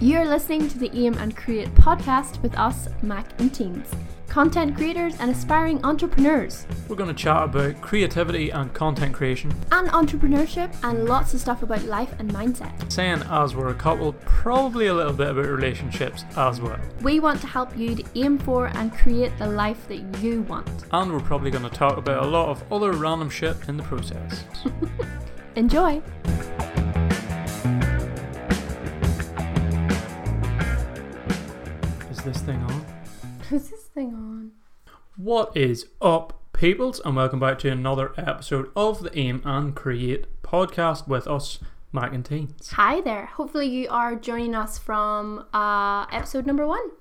You're listening to the Aim and Create podcast with us, Mac and Teens, content creators and aspiring entrepreneurs, We're going to chat about creativity and content creation, and entrepreneurship, and lots of stuff about life and mindset. saying as we're a couple, probably a little bit about relationships as well. We want to help you to aim for and create the life that you want. And we're probably going to talk about a lot of other random shit in the process. Enjoy! This thing on? Is this thing on? What is up, peoples, and welcome back to another episode of the Aim and Create podcast with us, Mac and Teens. Hi there. Hopefully, you are joining us from uh, episode number one.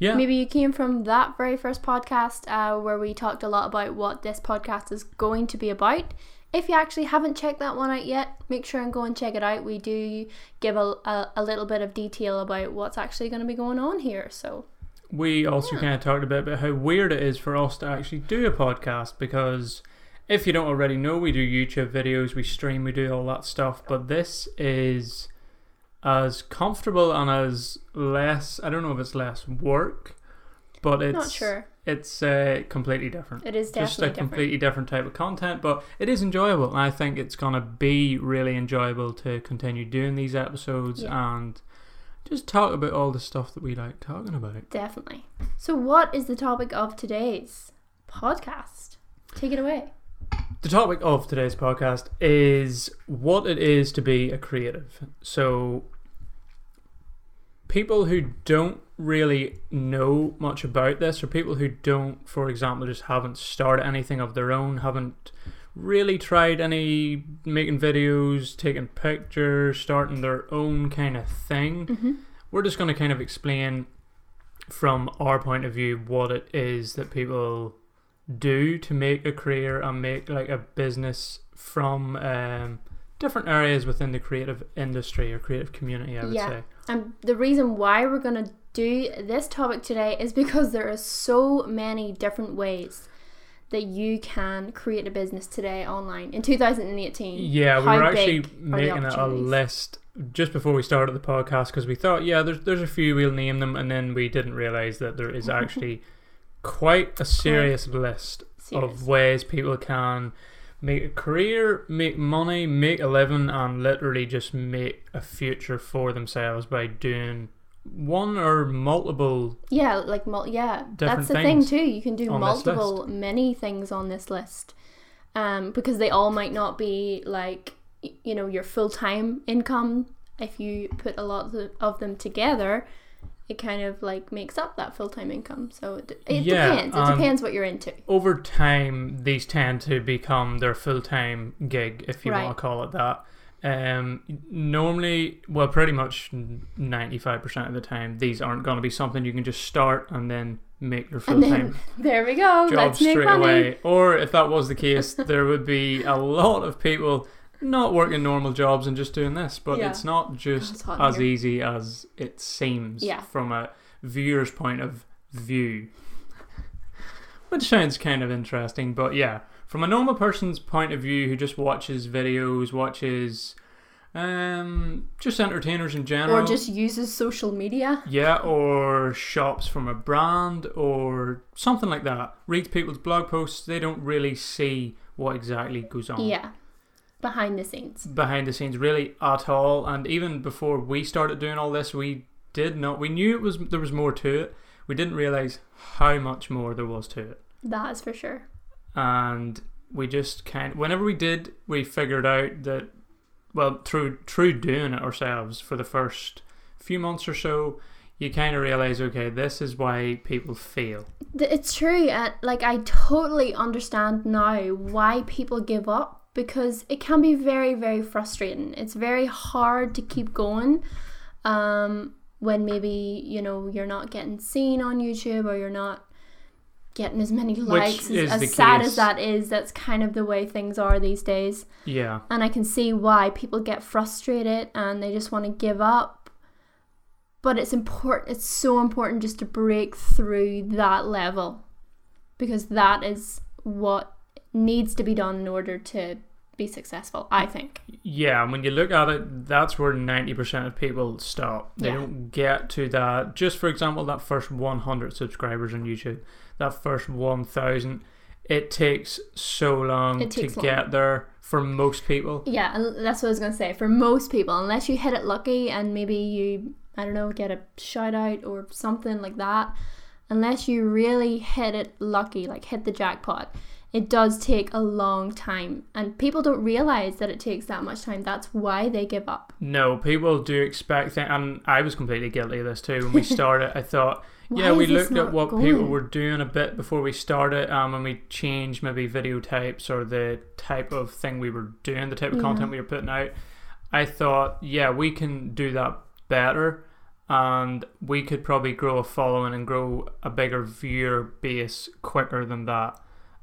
Yeah, Maybe you came from that very first podcast uh, where we talked a lot about what this podcast is going to be about. If you actually haven't checked that one out yet, make sure and go and check it out. We do give a, a, a little bit of detail about what's actually going to be going on here. So, we also kind of talked a bit about how weird it is for us to actually do a podcast because if you don't already know, we do YouTube videos, we stream, we do all that stuff, but this is as comfortable and as less, I don't know if it's less work, but it's not sure. it's uh, completely different. It is Just a different. completely different type of content, but it is enjoyable, and I think it's gonna be really enjoyable to continue doing these episodes Yeah. and just talk about all the stuff that we like talking about. Definitely. So, what is the topic of today's podcast? Take it away. The topic of today's podcast is what it is to be a creative. So, people who don't really know much about this, or people who don't, for example, just haven't started anything of their own, haven't really tried any making videos, taking pictures, starting their own kind of thing, Mm-hmm. we're just going to kind of explain from our point of view what it is that people do to make a career and make like a business from um, different areas within the creative industry or creative community i would Yeah. say And the reason why we're going to do this topic today is because there are so many different ways that you can create a business today online in 2018. yeah we were actually big are the making a, list just before we started the podcast because we thought yeah there's, there's a few we'll name them and then we didn't realize that there is actually quite a serious list Serious. of ways people can make a career, make money, make a living, and literally just make a future for themselves by doing one or multiple. Yeah, like mul- yeah, that's the thing too. You can do multiple, many things on this list, um, because they all might not be like you know your full time income. If you put a lot of- of them together, it kind of like makes up that full time income. So it, it Yeah, depends. It um, depends what you're into. Over time, these tend to become their full time gig, if you Right. want to call it that. Um, normally, well, pretty much ninety five percent of the time, these aren't going to be something you can just start and then make your full time. there we go. job Let's straight away. Or if that was the case, there would be a lot of people not working normal jobs and just doing this. But Yeah. it's not just in as here. easy as it seems Yeah. from a viewer's point of view. Which sounds kind of interesting, but yeah, from a normal person's point of view who just watches videos, watches um just entertainers in general. Or just uses social media. Yeah, or shops from a brand or something like that. Reads people's blog posts, they don't really see what exactly goes on Yeah, behind the scenes. behind the scenes really at all. And even before we started doing all this, we did not we knew it was there was more to it. We didn't realize how much more there was to it. That is for sure. And we just kind whenever we did, we figured out that well, through through doing it ourselves for the first few months or so, you kind of realize, okay, this is why people fail. It's true. Uh, like I totally understand now why people give up because it can be very, very frustrating. It's very hard to keep going um, when maybe you know you're not getting seen on YouTube or you're not getting as many likes. As, the as sad case. as that is, that's kind of the way things are these days. Yeah, And I can see why people get frustrated and they just want to give up. But it's important, it's so important just to break through that level because that is what needs to be done in order to be successful. I mm. think. Yeah, and when you look at it, that's where 90% of people stop. They Yeah. don't get to that. Just for example, that first 100 subscribers on YouTube, that first 1,000, it takes so long It to long. get there for most people. Yeah, and that's what I was gonna say. For most people, unless you hit it lucky and maybe you, I don't know, get a shout out or something like that, unless you really hit it lucky, like hit the jackpot, it does take a long time. And people don't realize that it takes that much time. That's why they give up. No, people do expect that and I was completely guilty of this too. When we started, I thought, yeah, we looked at what going? people were doing a bit before we started, um, and we changed maybe video types or the type of thing we were doing, the type of Yeah. content we were putting out. I thought, yeah, we can do that better, and we could probably grow a following and grow a bigger viewer base quicker than that.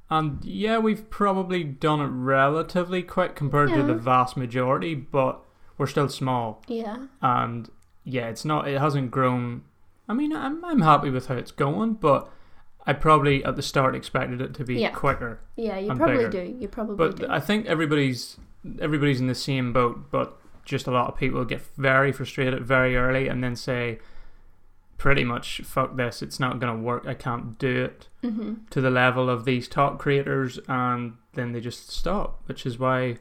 And yeah, we've probably done it relatively quick compared to the vast majority, but we're still small Yeah. and yeah, it's not. It hasn't grown. I mean, I'm I'm happy with how it's going, but I probably at the start expected it to be Yeah. quicker. Yeah, you probably bigger. do. You probably But do. I think everybody's everybody's in the same boat. But just a lot of people get very frustrated very early and then say, pretty much, "Fuck this! It's not gonna work. I can't do it." hmm To the level of these top creators, and then they just stop. Which is why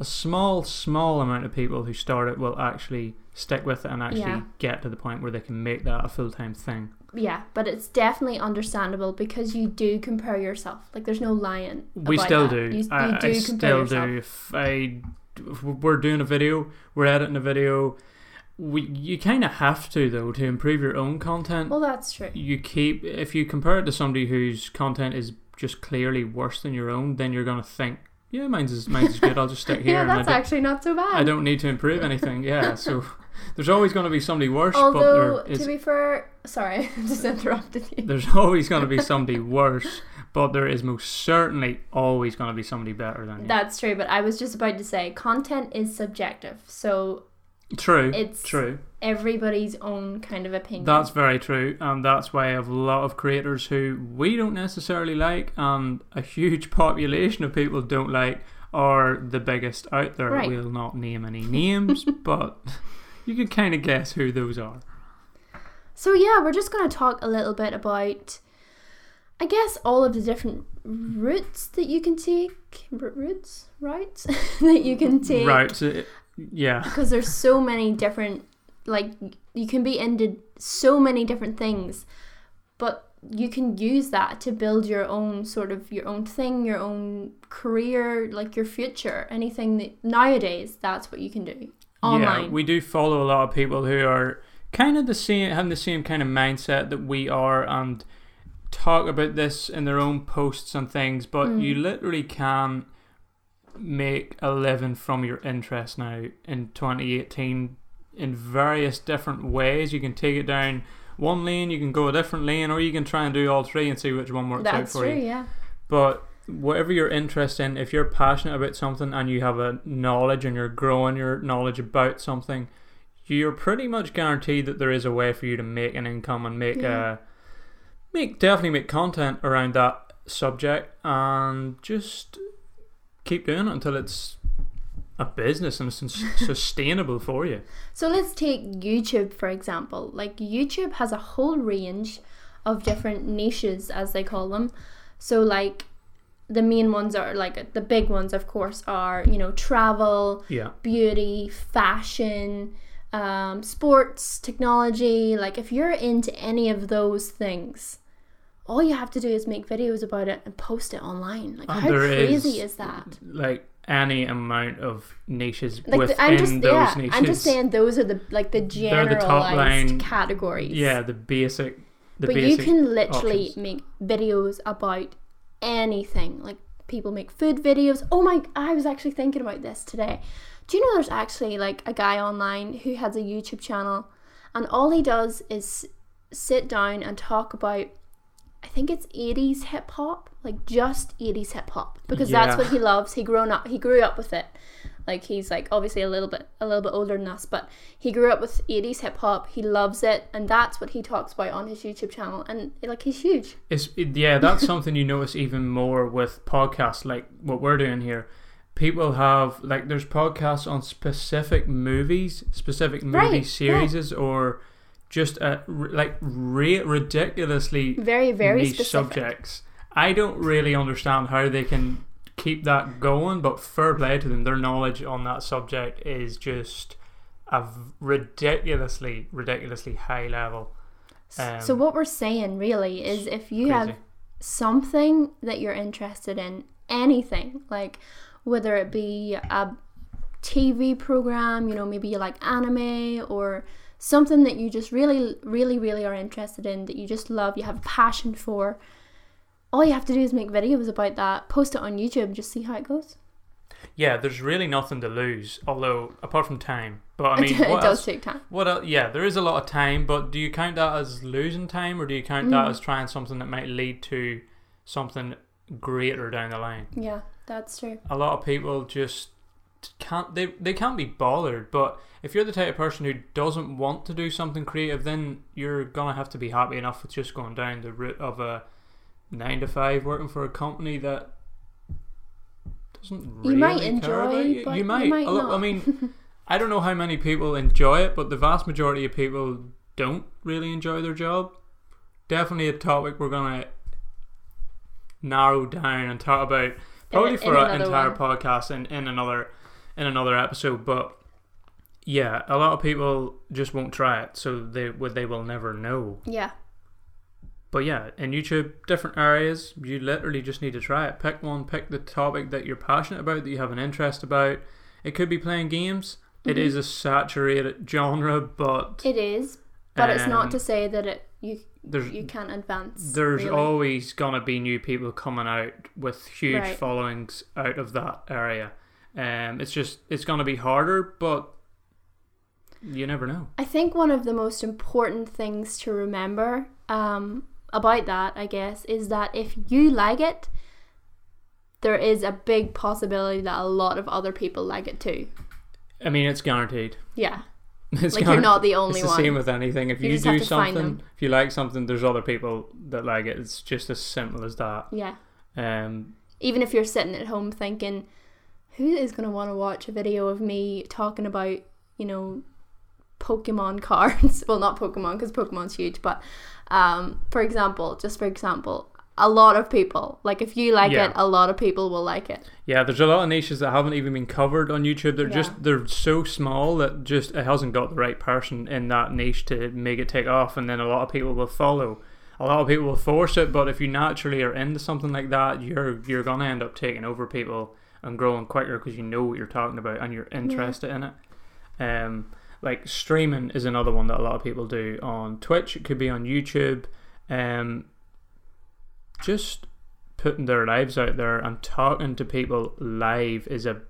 a small, small amount of people who start it will actually stick with it and actually Yeah. get to the point where they can make that a full time thing. Yeah, but it's definitely understandable because you do compare yourself. Like, there's no lying. We still that. do. You, you I, do I compare still yourself. do. If I if we're doing a video, we're editing a video. We you kind of have to though to improve your own content. Well, that's true. you keep if you compare it to somebody whose content is just clearly worse than your own, then you're gonna think, yeah, mine's is mine's is good. I'll just stick here. yeah, that's actually not so bad. I don't need to improve anything. Yeah, so there's always going to be somebody worse, but Although, is to be fair, sorry, I just interrupted you. there's always going to be somebody worse, but there is most certainly always going to be somebody better than you. That's true, but I was just about to say content is subjective, so true, it's true. everybody's own kind of opinion. That's very true, and that's why I have a lot of creators who we don't necessarily like, and a huge population of people don't like, are the biggest out there. Right. We'll not name any names, but you can kind of guess who those are. So yeah, we're just going to talk a little bit about, I guess, all of the different routes that you can take. R- routes, right? that you can take. Right, so it- yeah. Because there's so many different, like you can be into so many different things, but you can use that to build your own sort of your own thing, your own career, like your future. Anything that nowadays, that's what you can do online. Yeah, we do follow a lot of people who are kind of the same, having the same kind of mindset that we are, and talk about this in their own posts and things. But Mm. you literally can make a living from your interest now in 2018 in various different ways. You can take it down one lane, you can go a different lane, or you can try and do all three and see which one works out that's for true. you. Yeah. But whatever you're interested in, if you're passionate about something and you have a knowledge and you're growing your knowledge about something, you're pretty much guaranteed that there is a way for you to make an income and make Yeah. a make definitely make content around that subject and just keep doing it until it's a business and it's sustainable for you. So let's take YouTube for example. Like YouTube has a whole range of different niches as they call them. So like the main ones are like the big ones of course are, you know, travel, Yeah. beauty, fashion, um, sports, technology. Like if you're into any of those things, all you have to do is make videos about it and post it online. Like And how crazy is- is that? Like any amount of niches Like within the, I'm just those yeah, niches. I'm just saying those are the like the the generalized top line- categories. Yeah, the basic the but you can literally options. make videos about anything. Like people make food videos. Oh my! I was actually thinking about this today. Do you know there's actually like a guy online who has a YouTube channel, and all he does is sit down and talk about. I think it's 80s hip hop, like just 80s hip hop, because that's what he loves. He grown up, he grew up with it. Like he's like obviously a little bit a little bit older than us, but he grew up with 80s hip hop. He loves it, and that's what he talks about on his YouTube channel. And like he's huge. It's yeah, that's something you notice even more with podcasts like what we're doing here. people have like there's podcasts on specific movies, specific movie Right, yeah. series, or just uh, like re- ridiculously Very, very niche specific. subjects. I don't really understand how they can keep that going, but fair play to them. Their knowledge on that subject is just a ridiculously, ridiculously high level. Um, so what we're saying really is if you crazy. have something that you're interested in, anything, like whether it be a TV program, you know, maybe you like anime or something that you just really, really, really are interested in, that you just love, you have a passion for, all you have to do is make videos about that, post it on YouTube, just see how it goes. Yeah, there's really nothing to lose, although apart from time. But I mean, it does else? take time. What else? Yeah, there is a lot of time, but do you count that as losing time, or do you count that Mm. as trying something that might lead to something greater down the line? Yeah, that's true. A lot of people just can't. They they can't be bothered. But if you're the type of person who doesn't want to do something creative, then you're gonna have to be happy enough with just going down the route of a nine to five working for a company that doesn't You really might care enjoy, you. but you might. you might a I mean, I don't know how many people enjoy it, but the vast majority of people don't really enjoy their job. Definitely a topic we're gonna narrow down and talk about probably in for an entire one. podcast in, in another in another episode. But yeah, a lot of people just won't try it, so they would they will never know. Yeah. But yeah, in YouTube, different areas, you literally just need to try it. Pick one, pick the topic that you're passionate about, that you have an interest about. It could be playing games. It Mhm. is a saturated genre, but It is, but it's Um, not to say that it you there's you can't advance. there's really. always gonna be new people coming out with huge Right. followings out of that area. Um, it's just it's gonna be harder, but you never know. I think one of the most important things to remember um, about that, I guess, is that if you like it, there is a big possibility that a lot of other people like it too. I mean, it's guaranteed. Yeah, It's like you're not the only it's the one. same with anything. If You you, do to something, if you like something, there's other people that like it. It's just as simple as that. yeah, Um, even if you're sitting at home thinking, who is going to want to watch a video of me talking about, you know, Pokemon cards? well, not Pokemon because Pokemon's huge, but um, for example, just for example, a lot of people like if you like Yeah. it, a lot of people will like it. yeah, there's a lot of niches that haven't even been covered on YouTube. They're Yeah. just they're so small that just it hasn't got the right person in that niche to make it take off, and then a lot of people will follow. A lot of people will force it, but if you naturally are into something like that, you're you're gonna end up taking over people and growing quicker because you know what you're talking about and you're interested in it. Um, like streaming is another one that a lot of people do on Twitch. It could be on YouTube. Um, just putting their lives out there and talking to people live is a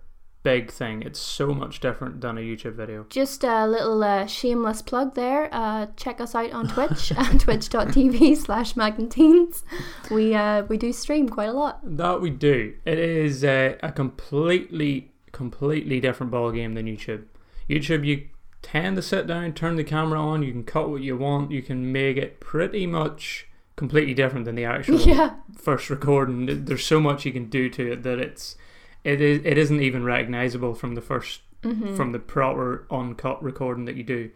big thing. It's so much different than a YouTube video. Just a little uh, shameless plug there. Uh, check us out on Twitch at twitch.tv slash magnetines. We, uh, we do stream quite a lot. That we do. It is uh, a completely, completely different ball game than YouTube. YouTube, you tend to sit down, turn the camera on, you can cut what you want, you can make it pretty much completely different than the actual Yeah. first recording. There's so much you can do to it that it's it is it isn't even recognizable from the first Mm-hmm. from the proper uncut recording that you do.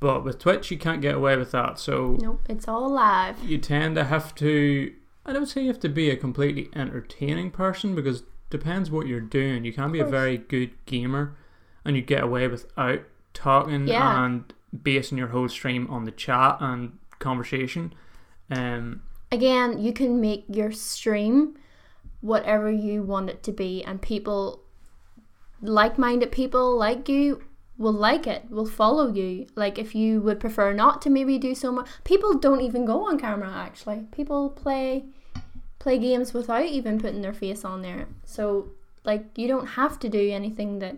But with Twitch, you can't get away with that. So Nope, it's all live. you tend to have to. I don't say you have to be a completely entertaining person because depends what you're doing. You can be a very good gamer, and you get away without talking Yeah. and basing your whole stream on the chat and conversation. Um, Again, you can make your stream whatever you want it to be, and people, like minded people like you, will like it, will follow you. Like, if you would prefer not to maybe do so much, people don't even go on camera actually. People play play games without even putting their face on there. So, like, you don't have to do anything that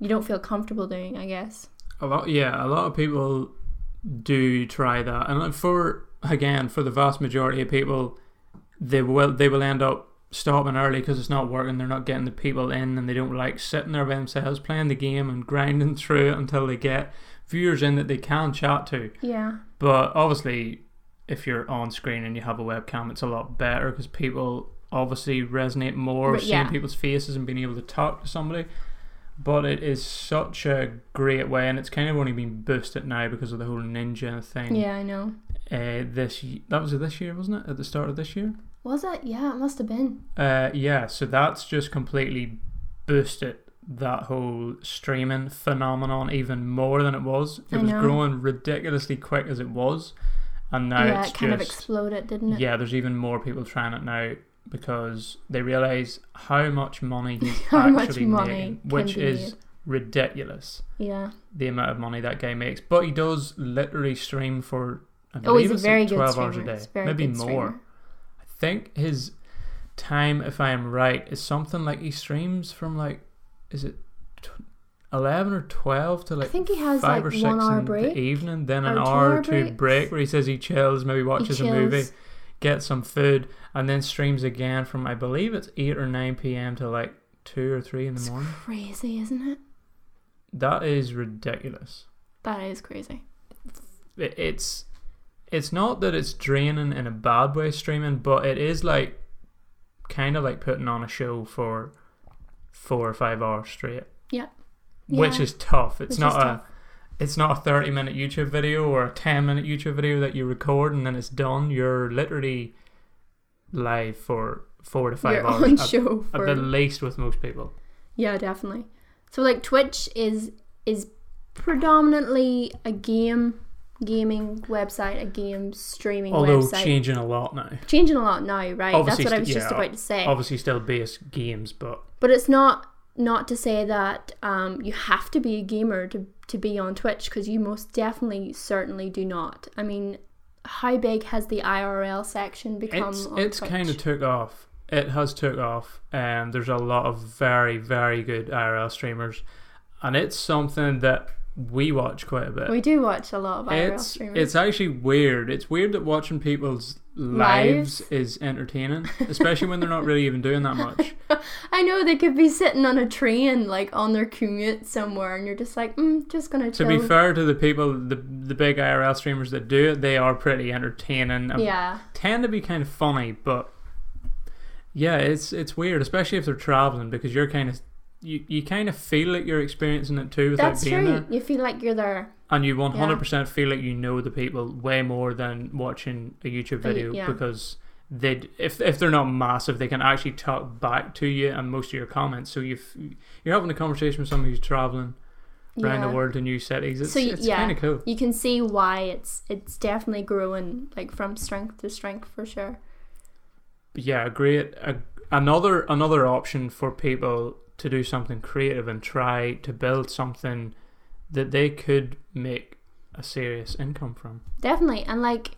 you don't feel comfortable doing, I guess. A lot, yeah, a lot of people do try that, and for again, for the vast majority of people, they will they will end up stopping early because it's not working. They're not getting the people in, and they don't like sitting there by themselves playing the game and grinding through it until they get viewers in that they can chat to. Yeah. But obviously, if you're on screen and you have a webcam, it's a lot better because people obviously resonate more But seeing yeah. people's faces and being able to talk to somebody. But it is such a great way, and it's kind of only been boosted now because of the whole ninja thing. Yeah, I know. Uh, this that was this year, wasn't it? At the start of this year. Was it? Yeah, it must have been. Uh, yeah, so that's just completely boosted that whole streaming phenomenon even more than it was. It I was know. growing ridiculously quick as it was, and now yeah, it's it kind of just exploded, didn't it? yeah. There's even more people trying it now because they realize how much money he's actually money making, which is made. ridiculous. Yeah. The amount of money that guy makes, but he does literally stream for. I Oh, he's a very like good twelve streamer. hours a day, maybe more. streamer. I think his time, if I am right, is something like he streams from like, is it tw- eleven or twelve to I like think he has five like or six one hour in break. the evening, then an hour or two break where he says he chills, maybe watches a movie, chills. gets some food, and then streams again from I believe it's eight or nine p.m. to like two or three in the It's morning. crazy, isn't it? That is ridiculous. That is crazy. It's it's not that it's draining in a bad way streaming, but it is like kind of like putting on a show for four or five hours straight. Yeah. Which is tough. It's Which not a tough. it's not a 30 minute YouTube video or a 10 minute YouTube video that you record and then it's done. You're literally live for four to 5 You're hours on at, show at the least with most people. Yeah, definitely. So like Twitch is is predominantly a game gaming website, a game streaming website. Although website. changing a lot now. Changing a lot now, right? Obviously That's what I st- was just yeah, about to say. Obviously, still base games, but But it's not not to say that um, you have to be a gamer to to be on Twitch because you most definitely certainly do not. I mean, how big has the IRL section become it's it's kind of took off. It has took off, and there's a lot of very very good IRL streamers, and it's something that we watch quite a bit. we do watch a lot of IRL it's streamers. it's actually weird. It's weird that watching people's lives, Lives? is entertaining, especially when they're not really even doing that much. I know they could be sitting on a train, like on their commute somewhere, and you're just like, mm, just gonna to be fair to the people, the the big IRL streamers that do it, they are pretty entertaining. yeah, tend to be kind of funny, but yeah, it's it's weird, especially if they're traveling because you're kind of you, you kind of feel like you're experiencing it too without that's being true. there, You feel like you're there. and you 100% feel like you know the people way more than watching a YouTube video yeah. because they if if they're not massive, they can actually talk back to you and most of your comments. So you you're having a conversation with someone who's traveling around yeah. the world to new cities. It's So y- it's yeah. kind of cool. You can see why it's it's definitely growing, like from strength to strength for sure. yeah, great a, another another option for people to do something creative and try to build something that they could make a serious income from. Definitely, and like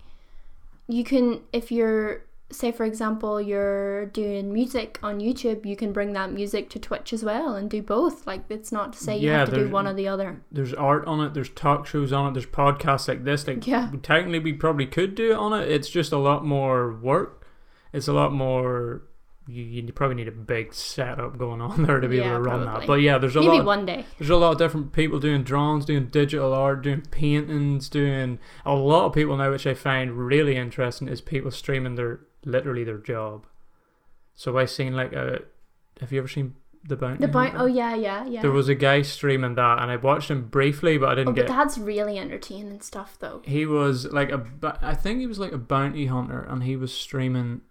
you can if you're say for example you're doing music on YouTube, you can bring that music to Twitch as well and do both. Like it's not to say you have to do one or the other. There's art on it. There's talk shows on it. There's podcasts like this. Like Yeah. technically, we probably could do it on it. It's just a lot more work. It's a lot more. You, you probably need a big setup going on there to be Yeah, able to run probably. that. But yeah, there's a Maybe lot. one day. There's a lot of different people doing drawings, doing digital art, doing paintings, doing a lot of people now, which I find really interesting, is people streaming their literally their job. So I seen like a. Have you ever seen the bounty? The. Hunter? Oh yeah, yeah, yeah. There was a guy streaming that, and I watched him briefly, but I didn't oh, but that's really entertaining stuff though. He was like a. I think he was like a bounty hunter, and he was streaming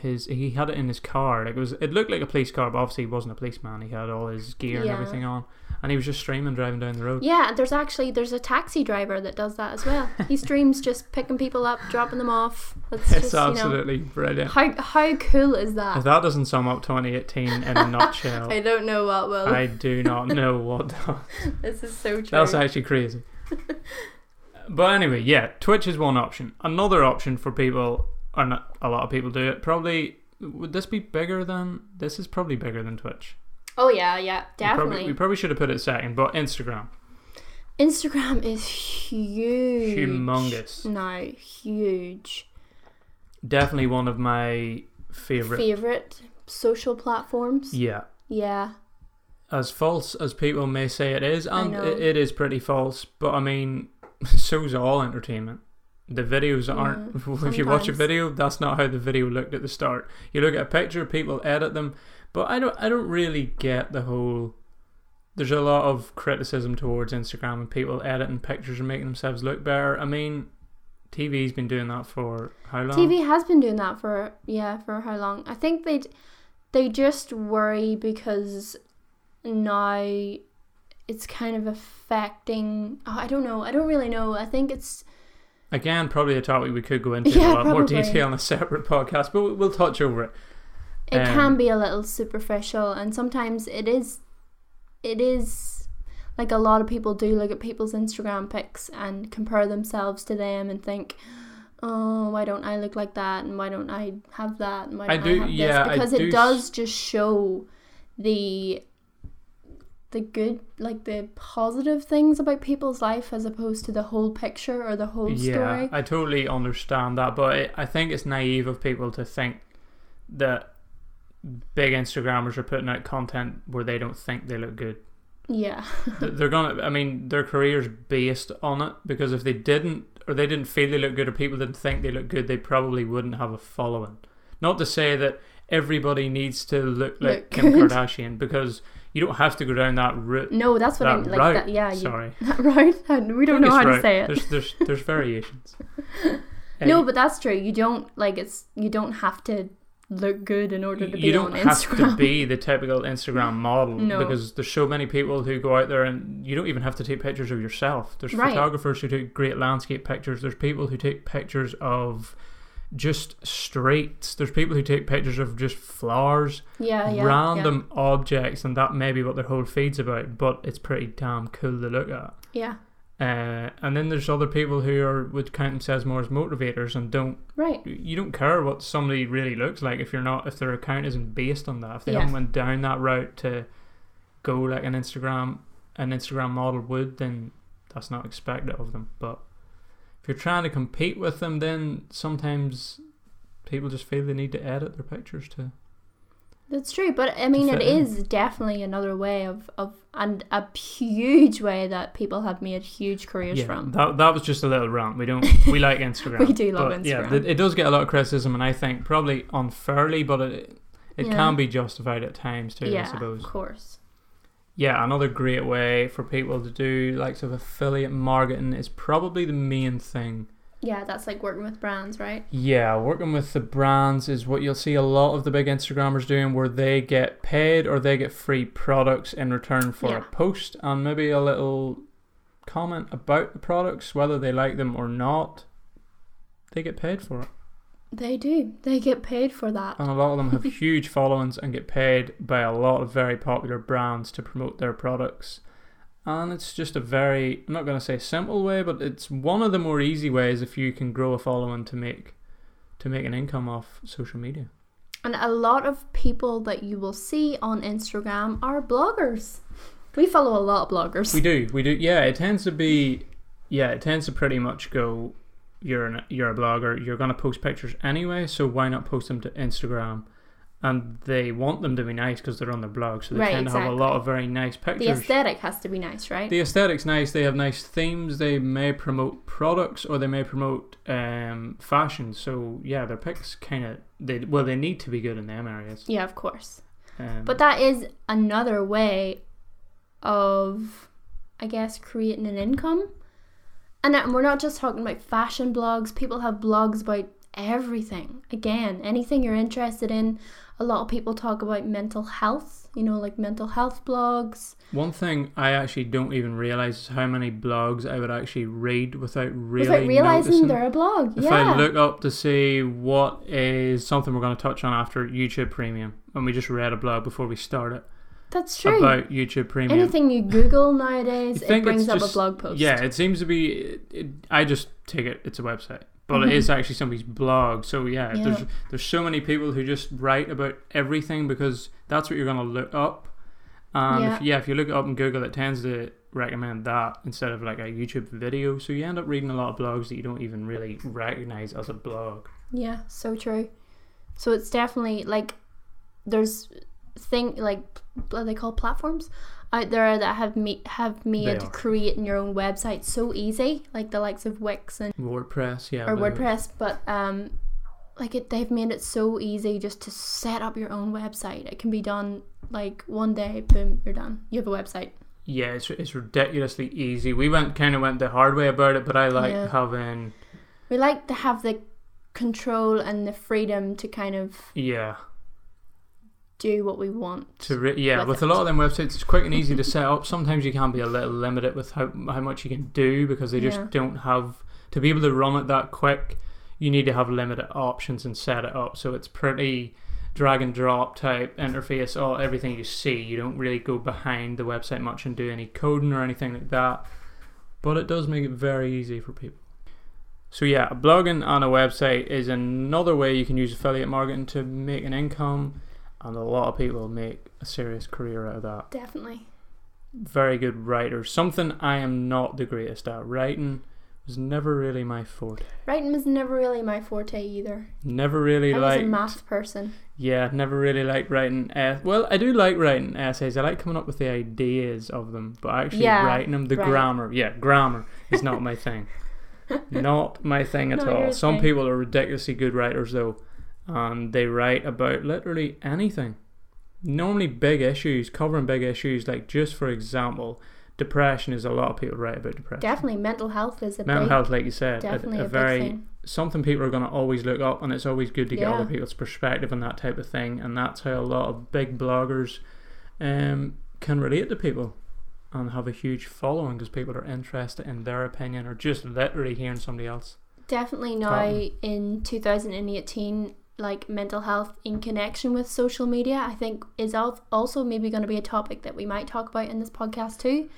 his. He had it in his car. Like it was. It looked like a police car, but obviously he wasn't a policeman. He had all his gear and Yeah. everything on, and he was just streaming driving down the road. Yeah, there's actually there's a taxi driver that does that as well. He streams just picking people up, dropping them off. That's It's just you know absolutely brilliant. how how cool is that? If that doesn't sum up 2018 in a nutshell, I don't know what will. I do not know what does. this is so true. That's actually crazy. but anyway, yeah, Twitch is one option. Another option for people, or not a lot of people do it. Probably would this be bigger than? This is probably bigger than Twitch. oh yeah, yeah, We probably, definitely. we probably should have put it second, but Instagram, Instagram is huge. humongous. No, huge. Definitely one of my favorite. Favorite social platforms. yeah, Yeah. as false as people may say it is, and it, it is pretty false. But I mean, so's all entertainment. The videos aren't. Yeah, if you watch a video, that's not how the video looked at the start. You look at a picture, people edit them, but I don't. I don't really get the whole. There's a lot of criticism towards Instagram and people editing pictures and making themselves look better. I mean, TV's been doing that for how long? TV has been doing that for yeah for how long? I think they they just worry because now it's kind of affecting. Oh, I don't know. I don't really know. I think it's Again, probably a topic we could go into in a lot more detail in a separate podcast, but we'll, touch over it. it Um, can be a little superficial, and sometimes it is. It is like a lot of people do look at people's Instagram pics and compare themselves to them and think. Oh, why don't I look like that? And why don't I have that? And why don't do- have yeah, this? Because do it s- does just show the the good like the positive things about people's life as opposed to the whole picture or the whole Yeah, story. I totally understand that, but it, I think it's naive of people to think that big Instagrammers are putting out content where they don't think they look good. Yeah. They're gonna. I mean, their career's based on it because if they didn't, or they didn't feel they look good, or people didn't think they look good, they probably wouldn't have a following. Not to say that everybody needs to look like Look Kim. Kardashian because you don't have to go down that route. No, that's what that I'm like. route. That, yeah, you, Sorry, that right? And we don't know how to say it. There's there's there's variations. no, but that's true. You don't like it's. You don't have to look good in order to you be don't on have Instagram. to be the typical Instagram model No. because there's so many people who go out there and you don't even have to take pictures of yourself. There's Right. photographers who take great landscape pictures. There's people who take pictures of just streets. There's people who take pictures of just flowers, yeah, yeah, random objects, and that may be what their whole feed's about. But it's pretty damn cool to look at. Yeah. Uh, and then there's other people who are would count themselves more as motivators and don't. Right. you don't care what somebody really looks like if you're not if their account isn't based on that if they Yeah. haven't went down that route to go like an instagram an instagram model would then that's not expected of them but if you're trying to compete with them then sometimes people just feel they need to edit their pictures to That's true, but I mean, it in. is definitely another way of, of and a huge way that people have made huge careers yeah from. that, that was just a little rant we don't we like instagram We do love but yeah Instagram. th- it does get a lot of criticism and i think probably unfairly but it it Yeah. can be justified at times too i yeah, suppose of course. Yeah, another great way for people to do like sort of affiliate marketing is probably the main thing. Yeah, that's like working with brands, right? Yeah, working with the brands is what you'll see a lot of the big Instagrammers doing where they get paid or they get free products in return for Yeah. a post and maybe a little comment about the products, whether they like them or not. They get paid for it. They do. They get paid for that. And a lot of them have huge followings and get paid by a lot of very popular brands to promote their products. And it's just a very, I'm not going to say simple way, but it's one of the more easy ways if you can grow a following to make to make an income off social media. And a lot of people that you will see on Instagram are bloggers. We follow a lot of bloggers. We do, we do. Yeah, it tends to be, yeah, it tends to pretty much go. You're an, you're a blogger. You're going to post pictures anyway, so why not post them to Instagram? And they want them to be nice because they're on their blog, so they Right, tend to have a lot of very nice pictures. the aesthetic has to be nice, right? The aesthetic's nice. They have nice themes. They may promote products or they may promote um, fashion. So yeah, their pics kind of they well they need to be good in them areas. yeah, of course. Um, But that is another way of, I guess, creating an income. And uh, that- we're not just talking about fashion blogs. People have blogs about everything. Again, anything you're interested in. A lot of people talk about mental health, you know, like mental health blogs. one thing I actually don't even realize is how many blogs I would actually read without really Without realizing noticing. they're a blog. If yeah. I look up to see what is something we're going to touch on after YouTube Premium, and we just read a blog before we started That's true. about YouTube Premium. Anything you Google nowadays, You it brings up a blog post. Yeah, it seems to be. It, it, I just take it it's a website, but it Mhm. is actually somebody's blog. So yeah, Yeah. there's there's so many people who just write about everything because that's what you're gonna look up. And Yeah. if, yeah, if you look it up in Google, it tends to recommend that instead of like a YouTube video. So you end up reading a lot of blogs that you don't even really recognize as a blog. Yeah, so true. So it's definitely like there's thing like what they call platforms out there that have me have made creating your own website so easy, like the likes of Wix and WordPress, yeah. or WordPress, but um, like it, they've made it so easy just to set up your own website. It can be done like one day, boom, you're done. You have a website. Yeah, it's it's ridiculously easy. We went kind of went the hard way about it, but I like Yeah. having We like to have the control and the freedom to kind of yeah do what we want. to re- yeah with with a lot of them websites it's quick and easy to set up. Sometimes you can be a little limited with how how much you can do because they just Yeah. don't have to be able to run it that quick. You need to have limited options and set it up so it's pretty drag and drop type interface. All everything you see, you don't really go behind the website much and do any coding or anything like that. But it does make it very easy for people. So yeah, blogging on a website is another way you can use affiliate marketing to make an income, and a lot of people make a serious career out of that. Definitely. Very good writers. Something I am not the greatest at. Writing was never really my forte. Writing was never really my forte either. Never really I was liked. a math person. Yeah, never really liked writing. Well, I do like writing essays. I like coming up with the ideas of them, but actually Yeah, writing them, the right. grammar, yeah, grammar is not my thing. not my thing at Not all. Some thing. people are ridiculously good writers though, and they write about literally anything. Normally big issues, covering big issues. Like just for example, depression is a lot of people write about depression. Definitely, mental health is a Mental big, health, like you said, a- definitely a, a, very big thing. something people are going to always look up, and it's always good to get Yeah. other people's perspective on that type of thing. And that's how a lot of big bloggers um, can relate to people and have a huge following because people are interested in their opinion or just literally hearing somebody else. Definitely now Tottenham. in 2018, like mental health in connection with social media, I think is also maybe going to be a topic that we might talk about in this podcast too.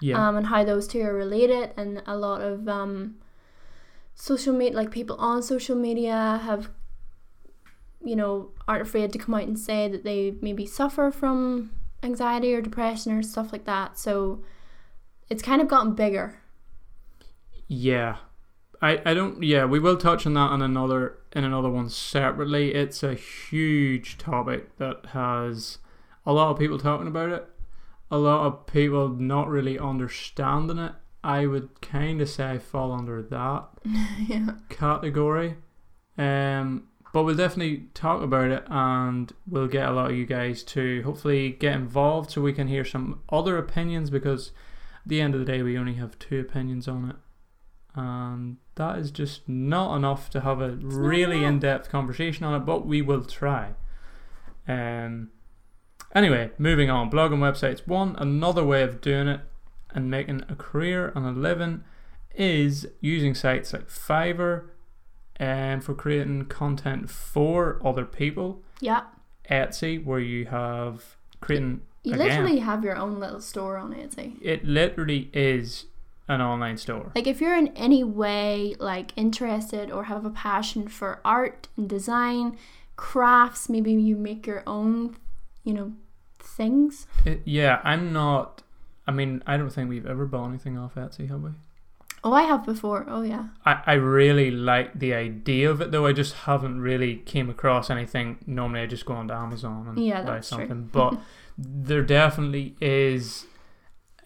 Yeah, um, and how those two are related. And a lot of um, social media, like people on social media, have, you know, aren't afraid to come out and say that they maybe suffer from anxiety or depression or stuff like that. So it's kind of gotten bigger. yeah. I, I don't yeah we will touch on that on another in another one separately. It's a huge topic that has a lot of people talking about it, a lot of people not really understanding it. I would kind of say I fall under that yeah. category. Um, but we'll definitely talk about it and we'll get a lot of you guys to hopefully get involved so we can hear some other opinions because at the end of the day we only have two opinions on it. And that is just not enough to have a really in depth conversation on it, but we will try. Um, anyway, moving on. Blogging websites. One, another way of doing it and making a career and a living is using sites like Fiverr um, for creating content for other people. Yeah. Etsy, where you have creating. You Again. literally have your own little store on Etsy. It literally is an online store. Like if you're in any way like interested or have a passion for art and design, crafts, maybe you make your own, you know, things. It- yeah, I'm not. I mean, I don't think we've ever bought anything off Etsy, have we? Oh, I have before. Oh yeah. I, I really like the idea of it though. I just haven't really came across anything. Normally, I just go onto Amazon and Yeah, buy that's true. something. But there definitely is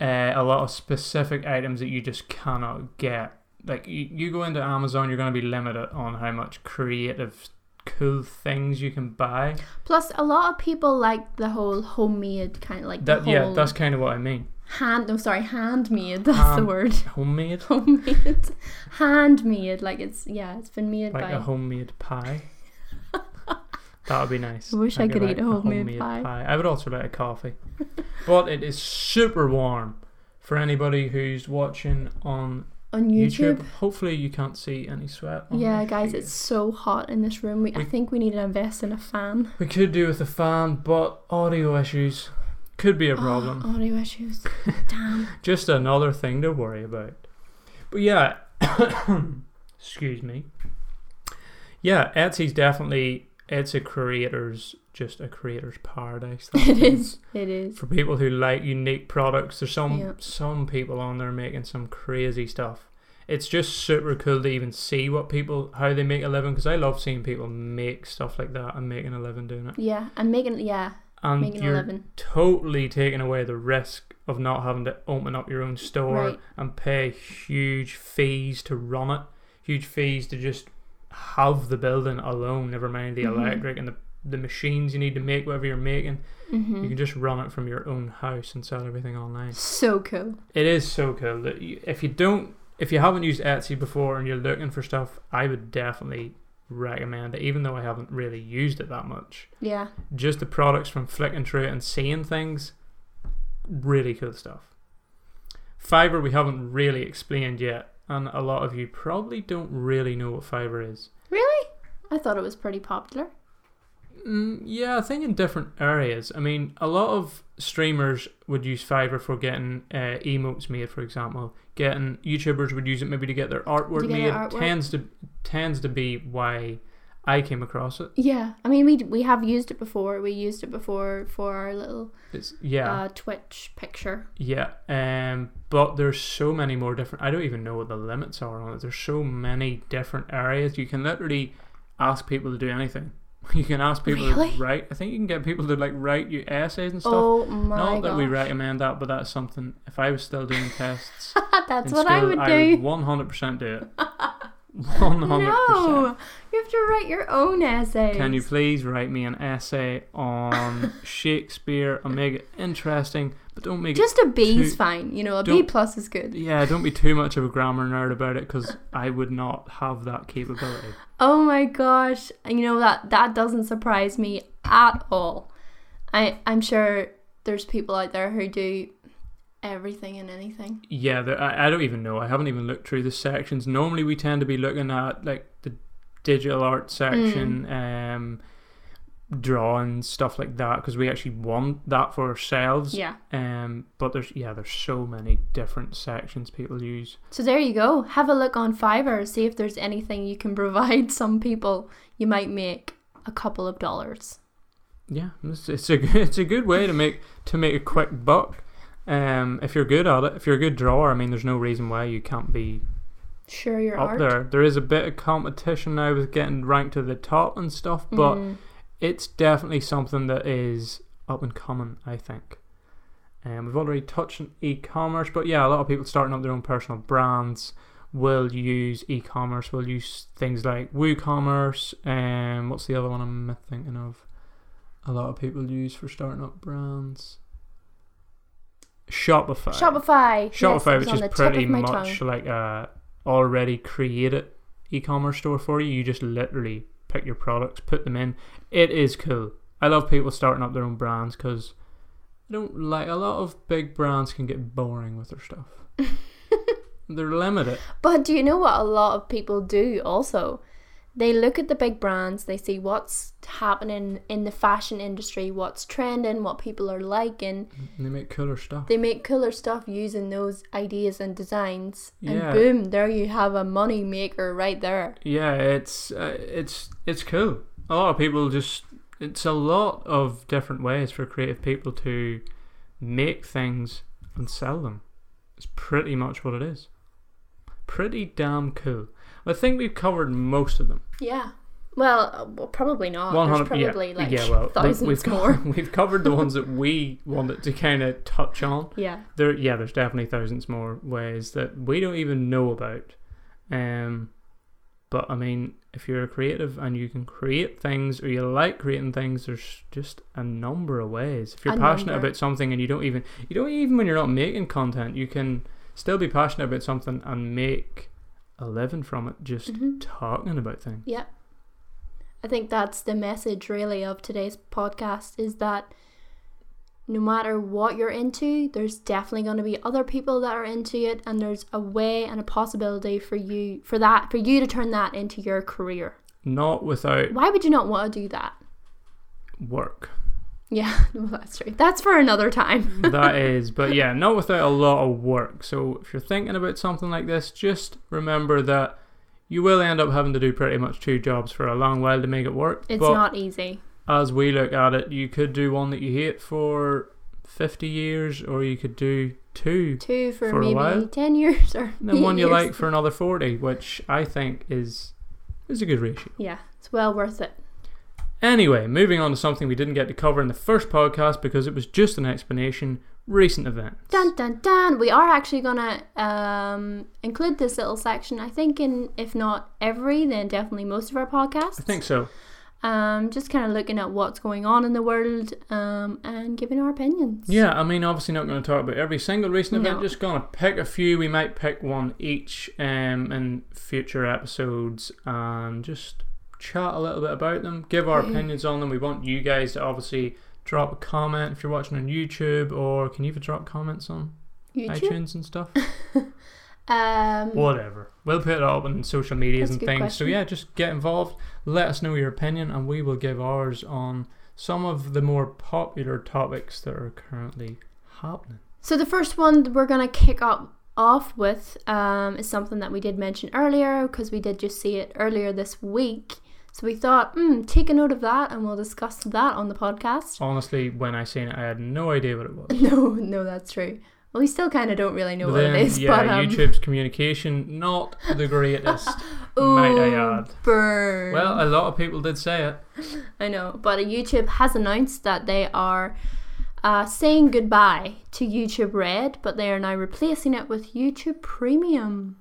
uh, a lot of specific items that you just cannot get. Like you, you go into Amazon, you're going to be limited on how much creative, cool things you can buy. Plus, a lot of people like the whole homemade kind of like That yeah, that's kind of what I mean. hand. No, sorry, handmade. That's the word. Homemade, Homemade, handmade. Like it's yeah, it's been made like by. a homemade pie. That would be nice. I wish I could like eat a homemade pie. I would also like a coffee. but it is super warm for anybody who's watching on on YouTube. YouTube. Hopefully, you can't see any sweat. on Yeah, guys, face. it's so hot in this room. We, I think we need to invest in a fan. We could do with a fan, but audio issues could be a Oh, problem. audio issues. Damn. Just another thing to worry about. But yeah, excuse me. Yeah, Etsy's definitely it's a creator's just a creator's paradise. It is. It is. for people who like unique products. There's some Yeah. some people on there making some crazy stuff. It's just super cool to even see what people how they make a living because I love seeing people make stuff like that and making a living doing it. Yeah, and making yeah, and making a you're living. totally taking away the risk of not having to open up your own store Right. and pay huge fees to run it, huge fees to just have the building alone. Never mind the Mhm. electric and the the machines you need to make whatever you're making. hmm You can just run it from your own house and sell everything online. So cool. It is so cool that you, if you don't, if you haven't used Etsy before and you're looking for stuff, I would definitely recommend it. Even though I haven't really used it that much, Yeah. just the products from flicking through it and seeing things, really cool stuff. Fiverr we haven't really explained yet, and a lot of you probably don't really know what Fiverr is. Really? I thought it was pretty popular. Mm, yeah, I think in different areas. I mean, a lot of streamers would use Fiverr for getting uh, emotes made, for example. Getting YouTubers would use it maybe to get their artwork get made. artwork. Tends to tends to be why I came across it. Yeah. I mean, we we have used it before. We used it before for our little It's yeah, uh, Twitch picture. yeah. Um, but there's so many more different. I don't even know what the limits are on it. There's so many different areas. You can literally ask people to do anything. You can ask people Really? to write. I think you can get people to like write you essays and stuff. Oh my Not that we gosh. recommend that, but that's something. If I was still doing tests, That's what I would do. one hundred percent do it. One hundred percent. No, you have to write your own essay. Can you please write me an essay on Shakespeare and make it interesting, but don't make Just a B B's Two- fine. You know, a B plus is good. Yeah, don't be too much of a grammar nerd about it because I would not have that capability. Oh my gosh! You know that that doesn't surprise me at all. I I'm sure there's people out there who do everything and anything. Yeah, I, I don't even know. I haven't even looked through the sections. Normally, we tend to be looking at like the digital art section, um, drawing stuff like that because we actually want that for ourselves. Yeah. Um, but there's yeah, there's so many different sections people use. So there you go. Have a look on Fiverr. See if there's anything you can provide some people. You might make a couple of dollars. Yeah, it's, it's a it's a good way to make to make a quick buck. Um, if you're good at it, if you're a good drawer, I mean, there's no reason why you can't be Share your up art. there. There is a bit of competition now with getting ranked to the top and stuff, but Mm. it's definitely something that is up and coming. I think. Um, we've already touched on e-commerce, but yeah, a lot of people starting up their own personal brands will use e-commerce. Will use things like WooCommerce. Um, what's the other one I'm thinking of? A lot of people use for starting up brands. Shopify. Shopify. Shopify, was which is pretty much tongue. like a already created e-commerce store for you. You just literally pick your products, put them in. It is cool. I love people starting up their own brands because I don't like a lot of big brands can get boring with their stuff. They're limited. But do you know what a lot of people do also? They look at the big brands, they see what's happening in the fashion industry, what's trending, what people are liking. And they make cooler stuff. They make cooler stuff using those ideas and designs. And boom, there you have a money maker right there. Yeah, it's uh, it's it's cool. A lot of people just it's a lot of different ways for creative people to make things and sell them. It's pretty much what it is. Pretty damn cool. I think we've covered most of them. Yeah. Well, uh, well probably not. One There's hundred, yeah, like yeah. Well, we- 1000s we've co- more. we've covered the ones that we wanted to kind of touch on. yeah. There, yeah, there's definitely thousands more ways that we don't even know about. Um, but I mean, if you're a creative and you can create things or you like creating things, there's just a number of ways. If you're A passionate number. about something and you don't even, you don't even when you're not making content, you can still be passionate about something and make a living from it just Mhm. talking about things. Yeah. I think that's the message really of today's podcast is that no matter what you're into, there's definitely going to be other people that are into it and there's a way and a possibility for you for that for you to turn that into your career. Not without Why would you not want to do that? work. Yeah, well, that's true. That's for another time. that is, but yeah, not without a lot of work. So if you're thinking about something like this, just remember that you will end up having to do pretty much two jobs for a long while to make it work. It's but not easy. as we look at it, you could do one that you hate for 50 years, or you could do two, Two for, For a maybe while. 10 years or and then one you years. like for another 40, which I think is is a good ratio. Yeah, it's well worth it. Anyway, moving on to something we didn't get to cover in the first podcast because it was just an explanation. Recent events. Dun dun dun. We are actually gonna um, include this little section. I think in if not every, then definitely most of our podcasts. I think so. Um, just kind of looking at what's going on in the world um, and giving our opinions. Yeah, I mean, obviously not going to talk about every single recent event. No. Just going to pick a few. We might pick one each um, in future episodes and just chat a little bit about them. Give our opinions on them. We want you guys to obviously drop a comment if you're watching on YouTube, or can you even drop comments on YouTube. iTunes and stuff? Um, Whatever. We'll put it up on social medias and things. question. So yeah, just get involved. Let us know your opinion, and we will give ours on some of the more popular topics that are currently happening. So the first one we're gonna kick up off with um, is something that we did mention earlier because we did just see it earlier this week. So we thought, hmm, take a note of that, and we'll discuss that on the podcast. Honestly, when I seen it, I had no idea what it was. No, no, that's true. Well, we still kind of don't really know But what it is, yeah, but um, YouTube's communication not the greatest, might I add. burn. Well, a lot of people did say it. I know, but YouTube has announced that they are uh, saying goodbye to YouTube Red, but they are now replacing it with YouTube Premium.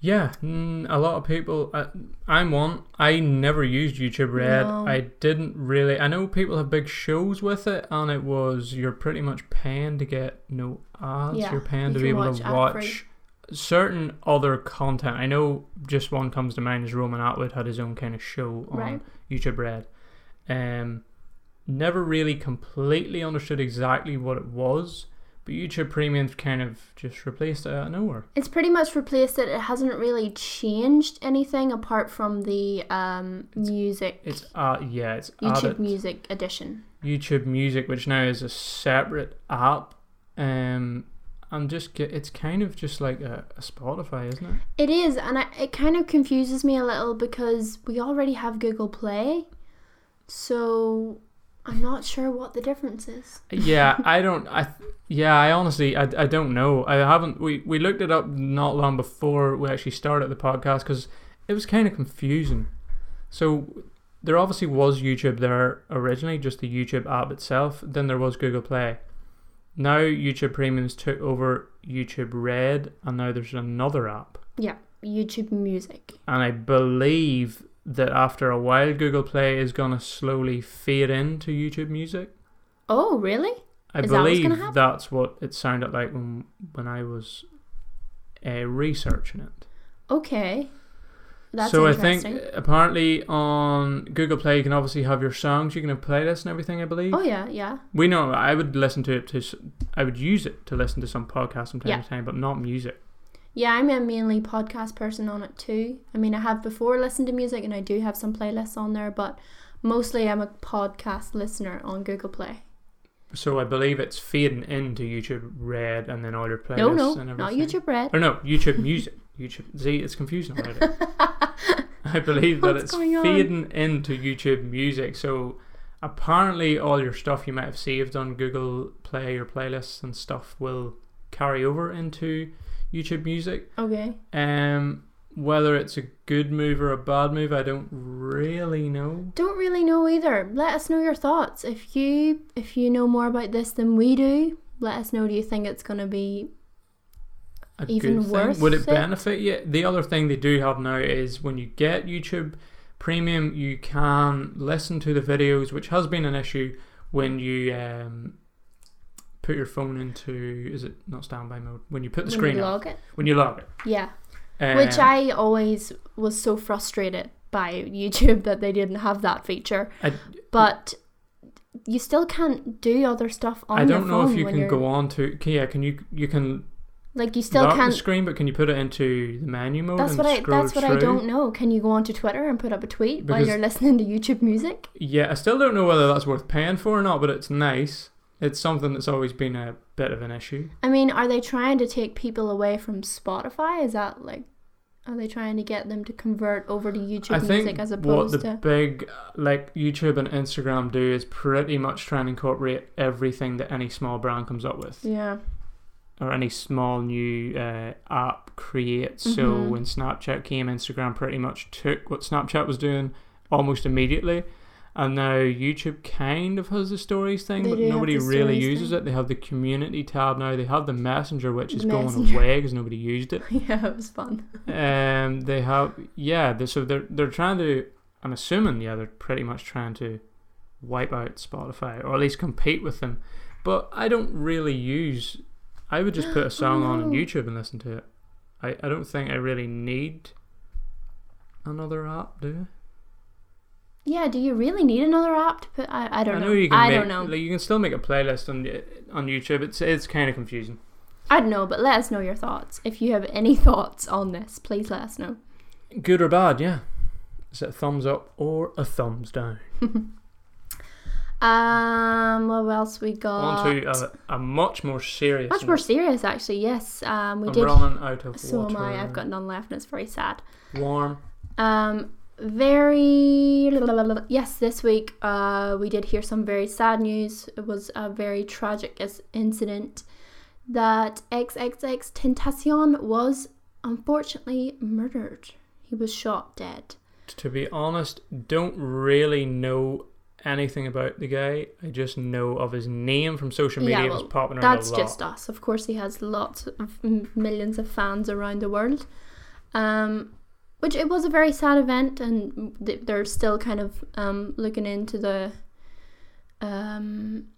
Yeah, mm, a lot of people. Uh, I'm one. I never used YouTube Red. No. I didn't really. I know people have big shows with it, and it was you're pretty much paying to get no ads. Yeah, you're paying you to be able watch to watch certain other content. I know just one comes to mind is Roman Atwood had his own kind of show on Right. YouTube Red. Um, never really completely understood exactly what it was, but YouTube Premium's kind of just replaced it out of nowhere. It's pretty much replaced it. It hasn't really changed anything apart from the um, music. It's uh yeah, it's YouTube added Music Edition. YouTube Music, which now is a separate app. Um, I'm just it's kind of just like a, a Spotify, isn't it? It is, and I, it kind of confuses me a little because we already have Google Play, so I'm not sure what the difference is. Yeah, I don't. I yeah, I honestly I, I don't know. I haven't. We we looked it up not long before we actually started the podcast because it was kind of confusing. So there obviously was YouTube there originally, just the YouTube app itself. Then there was Google Play. Now YouTube Premiums took over YouTube Red, and now there's another app. Yeah, YouTube Music. And I believe that after a while, Google Play is gonna slowly fade into YouTube Music. Oh, really? I Is that believe happen? that's what it sounded like when when I was uh, researching it. Okay. That's so I think apparently on Google Play you can obviously have your songs, you can have playlists and everything. I believe. Oh yeah, yeah. We know I would listen to it to, I would use it to listen to some podcasts from time Yeah. to time, but not music. Yeah, I'm a mainly podcast person on it too. I mean, I have before listened to music and I do have some playlists on there, but mostly I'm a podcast listener on Google Play. So I believe it's fading into YouTube Red and then all your playlists no, no, and everything. not YouTube Red. Or no, YouTube Music. YouTube. See, it's confusing already. I believe that What's it's feeding into YouTube Music. So apparently, all your stuff you might have saved on Google Play or playlists and stuff will carry over into YouTube Music. Okay. Um, whether it's a good move or a bad move, I don't really know. Don't really know either. Let us know your thoughts. If you if you know more about this than we do, let us know. Do you think it's gonna be A Even thing. Would it it? benefit you? The other thing they do have now is when you get YouTube Premium, you can listen to the videos, which has been an issue when you um, put your phone into is it not standby mode when you put the when screen you off log it? when you log it. Yeah. Um, Which I always was so frustrated by YouTube that they didn't have that feature. I, But you still can't do other stuff on I your don't know phone if you can you're go on to can, yeah can you you can like you still can't. screen but can you put it into the menu mode That's what I. That's what I don't know. Can you go onto Twitter and put up a tweet while you're listening to YouTube music? Yeah, I still don't know whether that's worth paying for or not, but it's nice. It's something that's always been a bit of an issue. I mean, are they trying to take people away from Spotify? Is that like, are they trying to get them to convert over to YouTube I music as opposed what the to? big like YouTube and Instagram do is pretty much try and incorporate everything that any small brand comes up with Yeah. or any small new uh, app creates. So Mhm. when Snapchat came, Instagram pretty much took what Snapchat was doing almost immediately And now YouTube kind of has the stories thing, They but nobody really uses thing. it. They have the community tab now. They have the messenger, which is The going away because nobody used it. yeah, it was fun. Um, they have yeah. They, so they're they're trying to. I'm assuming yeah, they're pretty much trying to wipe out Spotify or at least compete with them. But I don't really use. I would just put a song on on. YouTube and listen to it. I, I don't think I really need another app, do Yeah, do you really need another app to put? I, I don't I know. know you can I make, don't know. Like, you can still make a playlist on on YouTube. It's it's kind of confusing. I don't know, but let us know your thoughts. If you have any thoughts on this, please let us know. Good or bad, yeah. Is it a thumbs up or a thumbs down? Um, what else we got? On to a, a much more serious. Much more serious, actually. Yes. Um, we I'm did. running out of So water. am I. I've got none left, and it's very sad. warm. Um, very yes. This week, uh, we did hear some very sad news. It was a very tragic incident that XXX Tentacion was unfortunately murdered. He was shot dead. To be honest, don't really know anything about the guy. I just know of his name from social media. Yeah, it was popping around That's a lot. just us. Of course, he has lots of millions of fans around the world. Um, which it was a very sad event, and they're still kind of um looking into the um.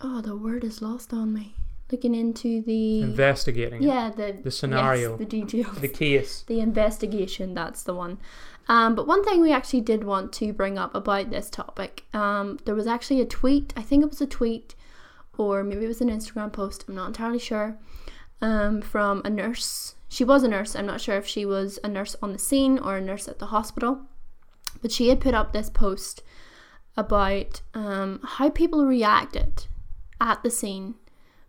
Oh, the word is lost on me. Looking into the investigating yeah the the scenario. yes, the details, the case. the investigation. That's the one. Um, but one thing we actually did want to bring up about this topic, um, there was actually a tweet. I think it was a tweet, or maybe it was an Instagram post. I'm not entirely sure. Um, from a nurse. She was a nurse. I'm not sure if she was a nurse on the scene or a nurse at the hospital, but she had put up this post about um, how people reacted at the scene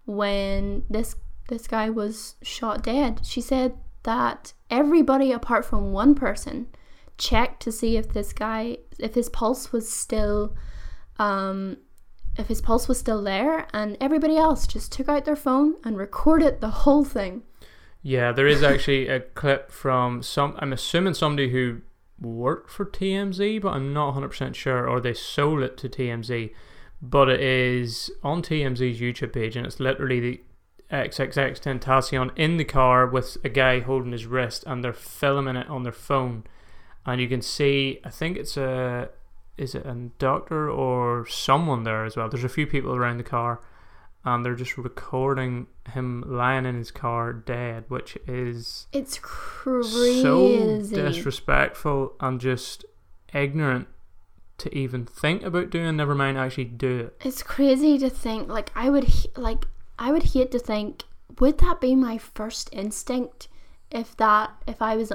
when this this guy was shot dead. She said that everybody apart from one person checked to see if this guy if his pulse was still um if his pulse was still there and everybody else just took out their phone and recorded the whole thing. Yeah, there is actually a clip from some. I'm assuming somebody who worked for TMZ, but I'm not 100% sure, or they sold it to TMZ. But it is on TMZ's YouTube page, and it's literally the XXX Tentacion in the car with a guy holding his wrist, and they're filming it on their phone. And you can see, I think it's a. Is it a doctor or someone there as well? There's a few people around the car, and they're just recording him lying in his car dead, which is It's so disrespectful and just ignorant to even think about doing. Never mind actually do it. It's crazy to think like I would like I would hate to think would that be my first instinct if that if I was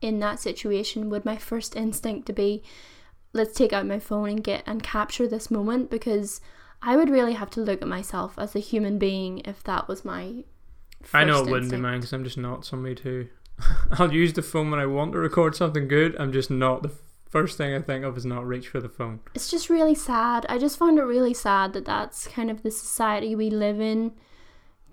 in that situation would my first instinct to be let's take out my phone and get and capture this moment because I would really have to look at myself as a human being if that was my I know it wouldn't be mine because I'm just not somebody to. I'll use the phone when I want to record something good. I'm just not the first thing I think of is not reach for the phone. it's just really sad. I just find it really sad that that's kind of the society we live in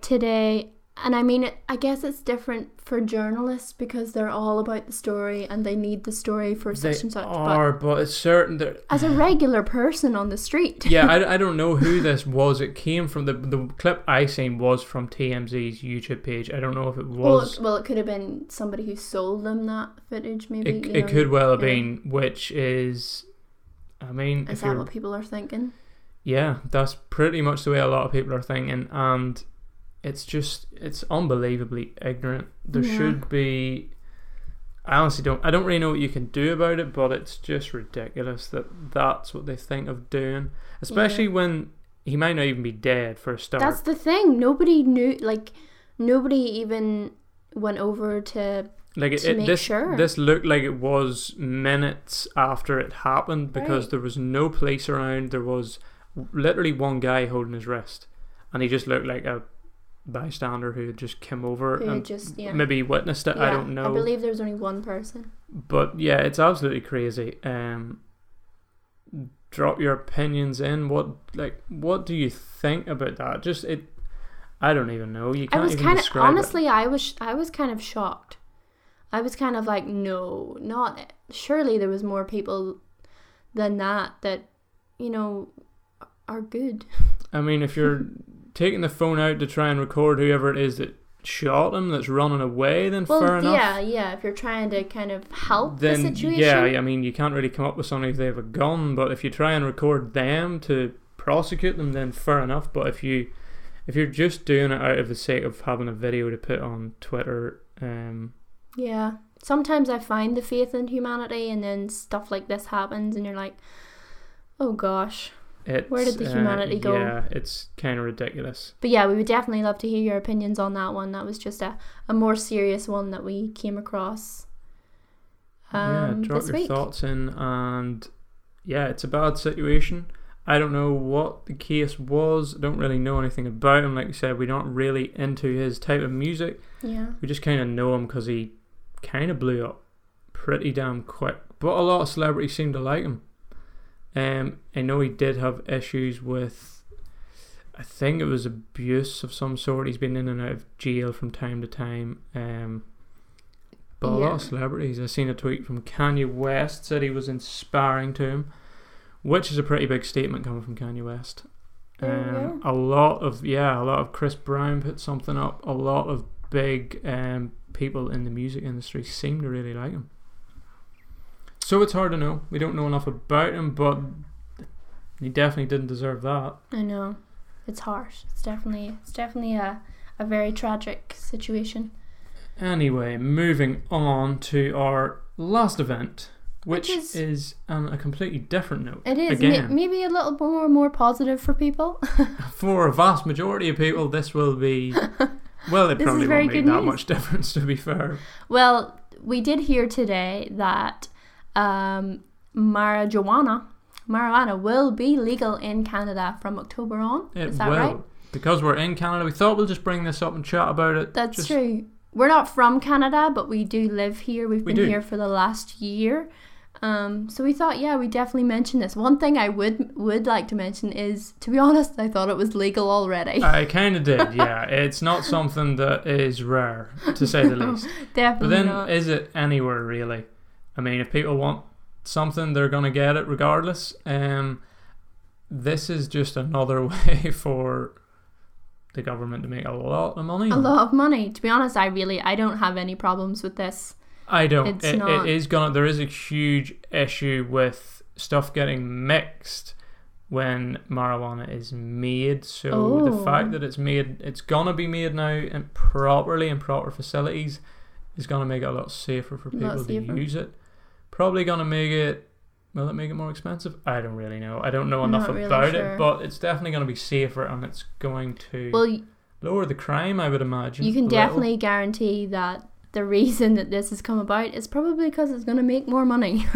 today. And I mean, I guess it's different for journalists because they're all about the story and they need the story for They such and such. But are, but it's certain that. as a regular person on the street, yeah, I, I don't know who this was. It came from the the clip I seen was from TMZ's YouTube page. I don't know if it well, was. it, well, it could have been somebody who sold them that footage. Maybe it, it know. could well have been, which is, I mean, Is if that what people are thinking? Yeah, that's pretty much the way a lot of people are thinking, and it's just it's unbelievably ignorant. There Yeah. should be. I honestly don't. I don't really know what you can do about it, but it's just ridiculous that that's what they think of doing, especially when he might not even be dead for a start. That's the thing. Nobody knew. Like nobody even went over to. like it, to it- make this sure. this looked like it was minutes after it happened because Right. there was no police around. There was literally one guy holding his wrist, and he just looked like a bystander who had just come over Who and just yeah. maybe witnessed it. I don't know, I believe there's only one person. but yeah, it's absolutely crazy. Um, drop your opinions in. What like what do you think about that? Just it. I don't even know. You can't was even kind of describe it. honestly, I was I was kind of shocked. I was kind of like, no, not surely there was more people than that that you know are good. I mean, if you're taking the phone out to try and record whoever it is that shot him that's running away, then Well, fair enough. yeah, yeah. If you're trying to kind of help then the situation, yeah, I mean, you can't really come up with something if they have a gun. But if you try and record them to prosecute them, then fair enough. But if you if you're just doing it out of the sake of having a video to put on Twitter, um, yeah. Sometimes I find the faith in humanity, and then stuff like this happens, and you're like, oh gosh. It's Where did the uh, humanity go? Yeah, it's kind of ridiculous. But yeah, we would definitely love to hear your opinions on that one. That was just a, a more serious one that we came across. Um, yeah, drop your week. thoughts in, and yeah, it's a bad situation. I don't know what the case was. I don't really know anything about him. Like you said, we're not really into his type of music. Yeah. We just kind of know him because he kind of blew up pretty damn quick. But a lot of celebrities seem to like him. Um, I know he did have issues with, I think it was abuse of some sort. He's been in and out of jail from time to time. Um, but a lot of celebrities. I seen a tweet from Kanye West said he was inspiring to him, which is a pretty big statement coming from Kanye West. We Um, a lot of yeah, a lot of Chris Brown put something up. A lot of big um, people in the music industry seem to really like him. So it's hard to know. We don't know enough about him, but he definitely didn't deserve that. I know. It's harsh. It's definitely it's definitely a, a very tragic situation. Anyway, moving on to our last event, which, Which is- is on a completely different note. It is Again, maybe a little more more positive for people. for a vast majority of people, this will be. Well, it probably won't make that news. much difference, to be fair. well, we did hear today that um, marijuana marijuana will be legal in Canada from October on. It is that will. right? Because we're in Canada, we thought we'll just bring this up and chat about it. That's Just- true. We're not from Canada, but we do live here. We've We been do. here for the last year. Um, so we thought, yeah, we definitely mention this. One thing I would would like to mention is, to be honest, I thought it was legal already. I kind of did, yeah. It's not something that is rare, to say the least. Definitely. But then, not. is it anywhere really? I mean, if people want something, they're gonna get it regardless. Um, this is just another way for the government to make a lot of money. a lot of money. To be honest, I really I don't have any problems with this. I don't. It's It, not- it is gonna. There is a huge issue with stuff getting mixed when marijuana is made. So the Oh. fact that it's made, it's gonna be made now and properly in proper facilities, is gonna make it a lot safer for people to use it. Probably gonna make it. Will it make it more expensive? I don't really know. I don't know I'm enough really about sure. it, but it's definitely gonna be safer and it's going to Well, lower the crime. I would imagine. you can little. definitely guarantee that the reason that this has come about is probably because it's going to make more money.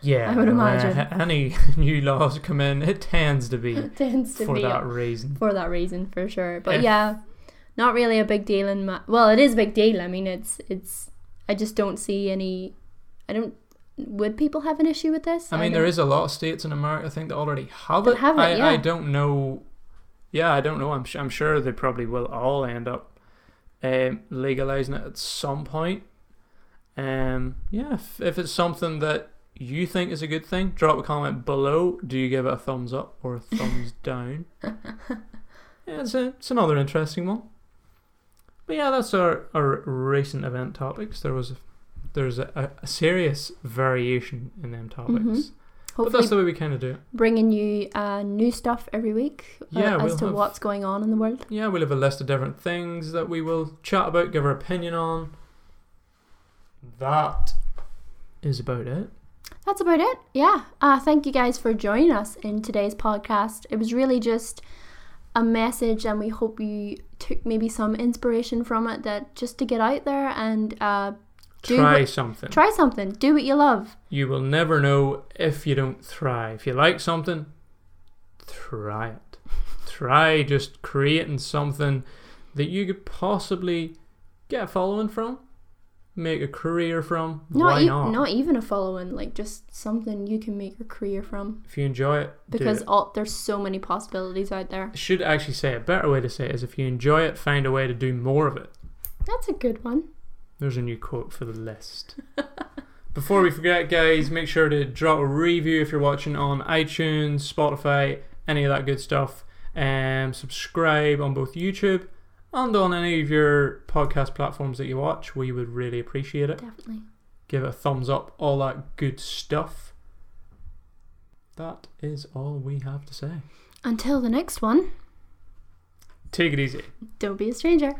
Yeah, I would uh, imagine. any new laws come in, it tends to be it tends to for be that reason. for that reason for sure. But If- yeah, not really a big deal in my. Well, it is a big deal. I mean, it's it's. I just don't see any. I don't. Would people have an issue with this? I mean, there is a lot of states in America, I think, that already have it. have it, I, yeah. I don't know. Yeah, I don't know. I'm, I'm sure they probably will all end up um, legalizing it at some point. Um, yeah, if, if it's something that you think is a good thing, drop a comment below. Do you give it a thumbs up or a thumbs down? Yeah, it's, a, it's another interesting one. But yeah, that's our, our recent event topics. There was a, there's a, a serious variation in them topics. Mhm. But that's the way we kind of do it. bringing you uh, new stuff every week uh, Yeah, as we'll to have- what's going on in the world. Yeah, we'll have a list of different things that we will chat about, give our opinion on. That is about it. That's about it. Yeah. Uh, thank you guys for joining us in today's podcast. It was really just a message, and we hope you took maybe some inspiration from it. That just to get out there and uh, Do Try what- something. try something, do what you love. You will never know if you don't try. If you like something, try it. try just creating something that you could possibly get a following from, make a career from. Not, Why e- not? not even a following, like just something you can make a career from. If you enjoy it, Because it. all, there's so many possibilities out there. I should actually say a better way to say it is if you enjoy it, find a way to do more of it. That's a good one. There's a new quote for the list. Before we forget, guys, make sure to drop a review if you're watching on iTunes, Spotify, any of that good stuff. And subscribe on both YouTube and on any of your podcast platforms that you watch. We would really appreciate it. Definitely. Give it a thumbs up, all that good stuff. That is all we have to say. Until the next one, Take it easy. don't be a stranger.